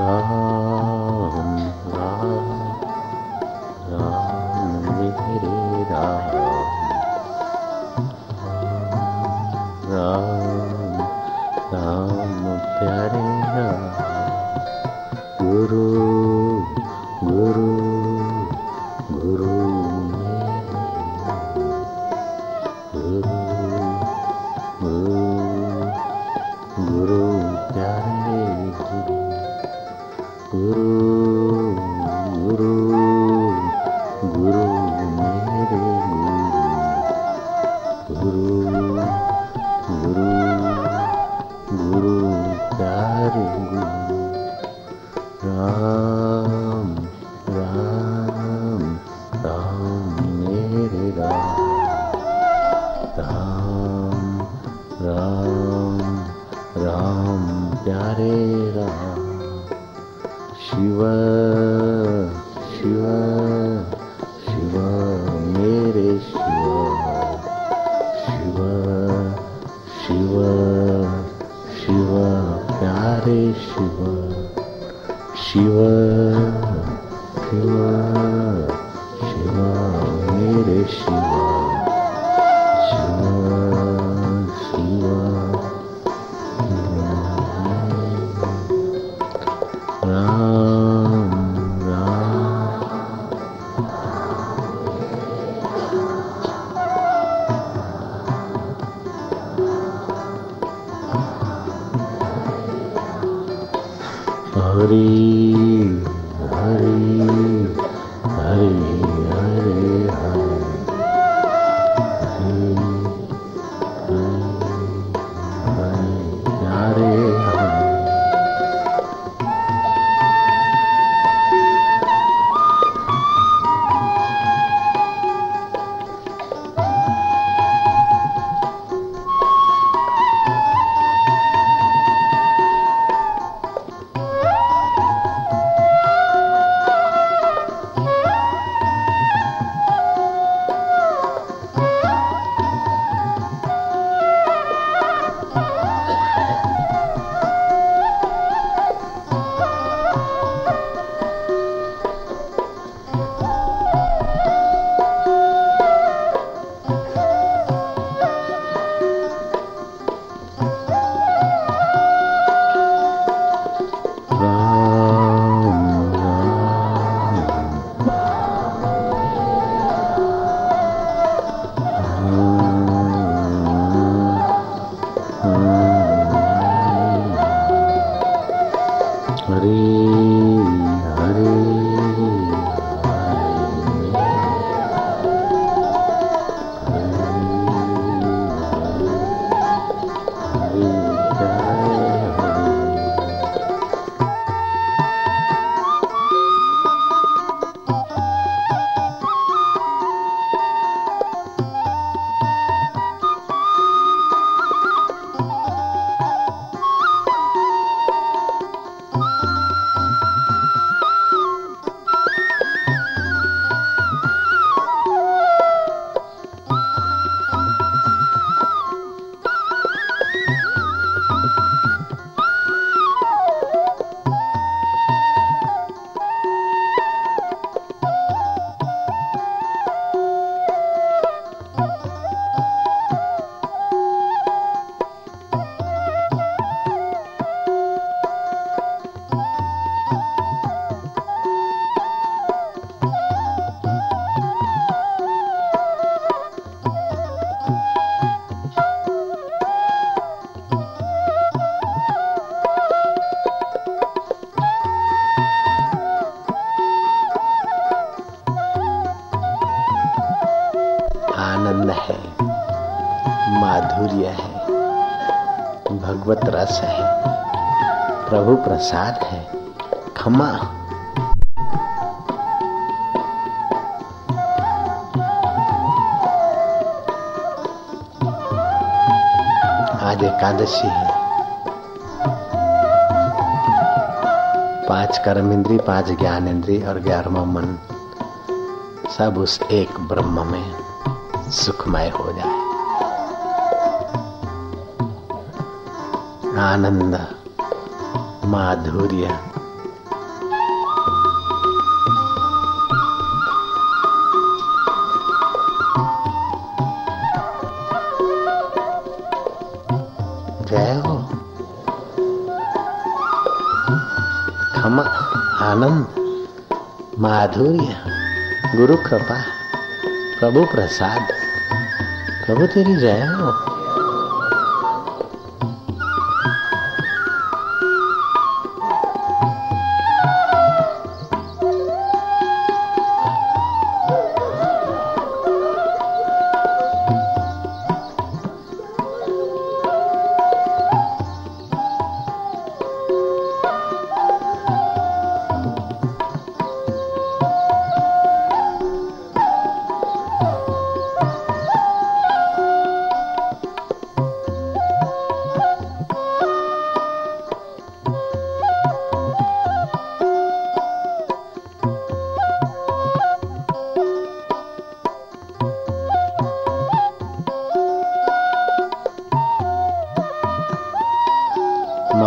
Namaha. Shiva. प्रसाद है। खमा आज एकादशी है। पाँच कर्म इंद्री पाँच ज्ञान इंद्री और ग्यारहवा मन, सब उस एक ब्रह्म में सुखमय हो जाए। आनंद। माधुर्य। जय हो। आनंद। माधुर्य। गुरु कृपा। प्रभु प्रसाद। प्रभु तेरी जय हो।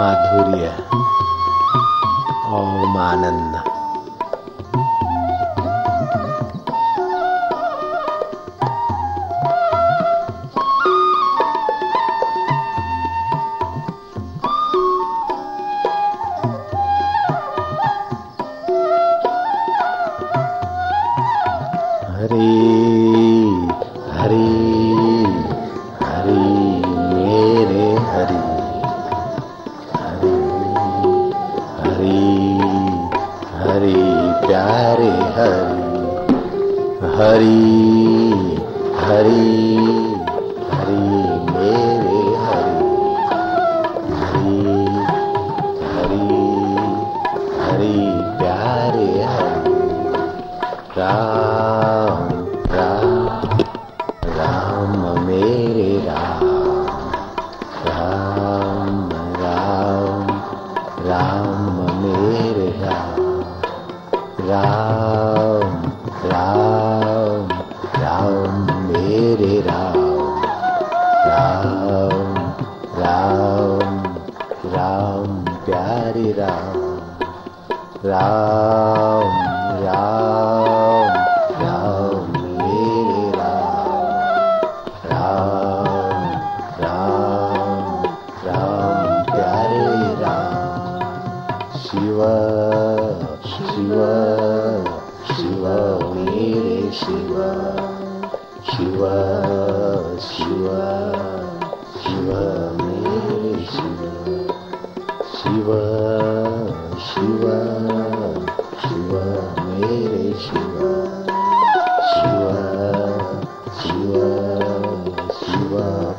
माधुर्य ओम आनंद प्यारे हरी हरी हरि। राम प्यारे राम राम।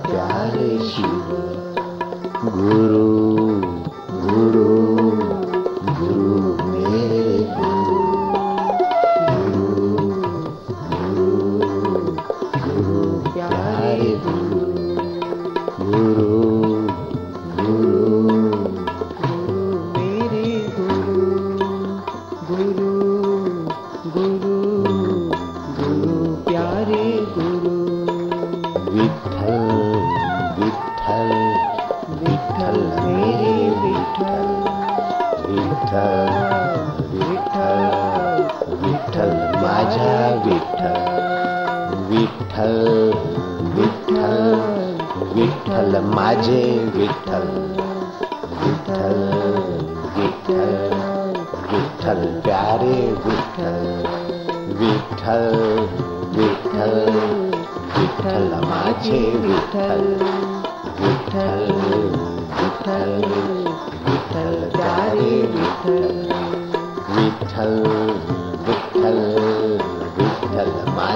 प्यारे शिव गुरु गुरु विठल विठल विठल माझे विठल विठल विठल विठल प्यारे विठल विठल विठल विठल माझे विठल विठल विठल विठल प्यारे विठल विठल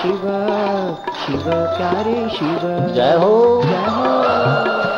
शिव शिव प्यारे शिव। जय हो। जय हो।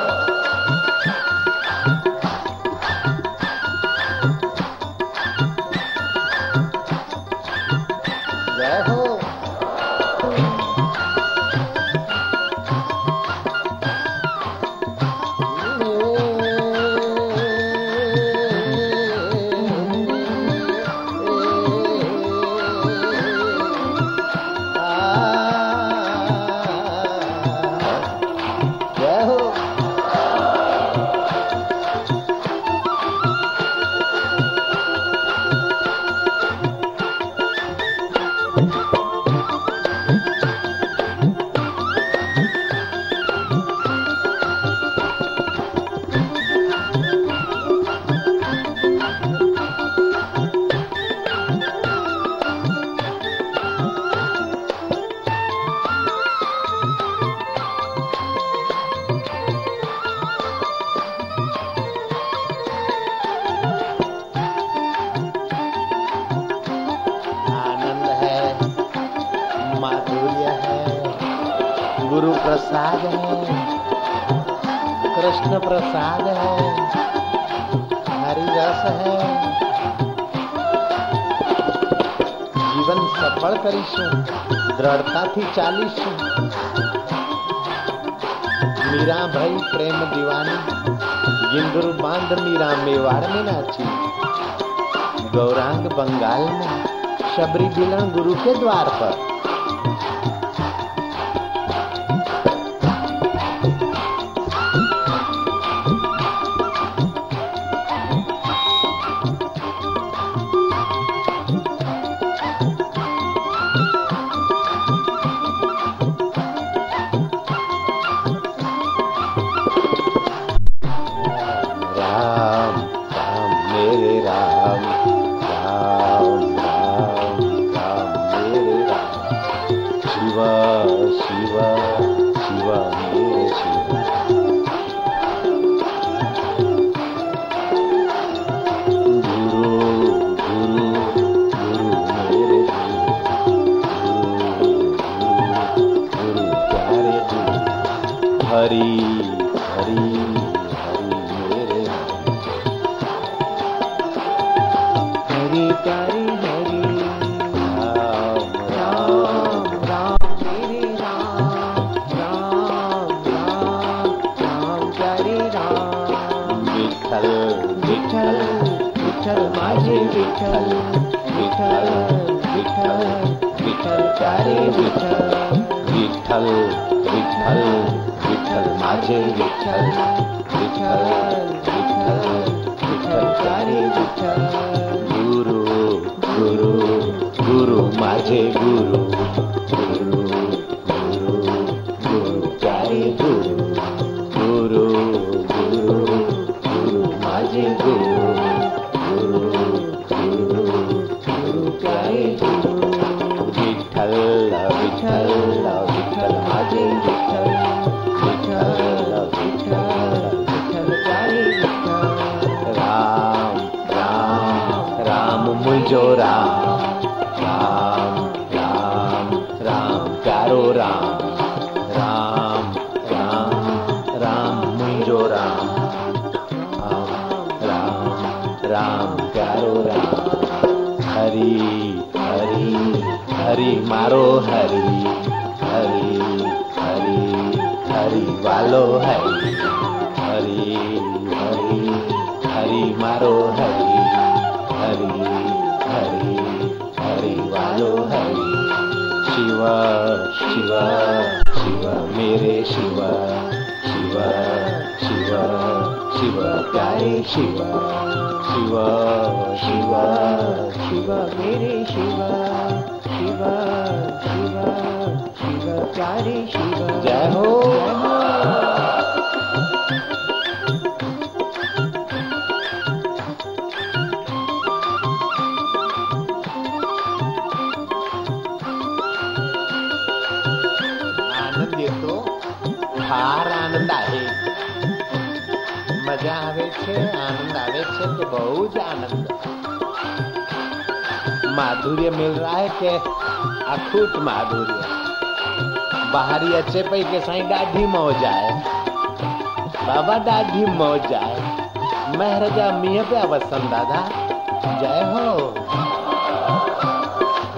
हरी रस है। જીવન સફળ કરીશું દ્રઢતાથી ચાલીશું મીરાભાઈ પ્રેમ દિવાની ગિંદુર બાંધ મીરા મેવાડ મે નાચી ગૌરાંગ બંગાળ में शबरी बिलन गुरु के द्वार पर। विठल विठल विठल विठल प्यारे विठल विठल विठल विठल माझे विठल विठल विठल विठल प्यारे विठल गुरु गुरु गुरु माझे गुरु गुरु हरि, मारो हरि हरि हरि हरि वालो हरि हरि हरि हरि मारो हरि हरि हरि हरि वालो हरि। शिव शिव शिव, मेरे शिव शिव शिव शिव, प्यारे शिव शिव शिव शिव, मेरे शिव। શિવ શિવ ચારી શિવ જય મજા આવે છે આનંદ આવે છે તો બહુ જ આનંદ माधुर्य मिल रहा है कि अखूट माधुर्य। बाहरी अच्छे पई के साईं ॾाढी मौज आहे बाबा ॾाढी मौज आहे महर जा मींहं पिया वसनि दादा, जय हो।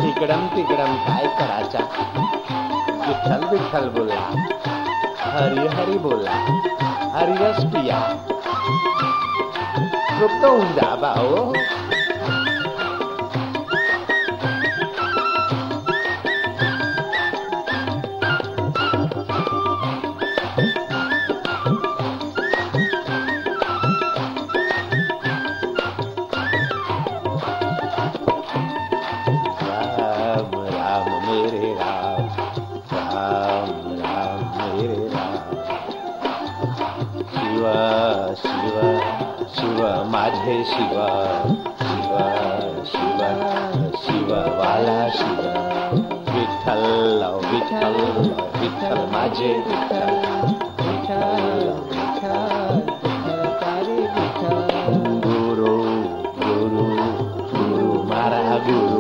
तिकड़म तिकड़म काय कराचा। विठ्ठल विठ्ठल बोला। हरी हरी बोला। हरी रस पिया। होऊन जा भाऊ Ajay Guru, Guru, Guru maravilhoso.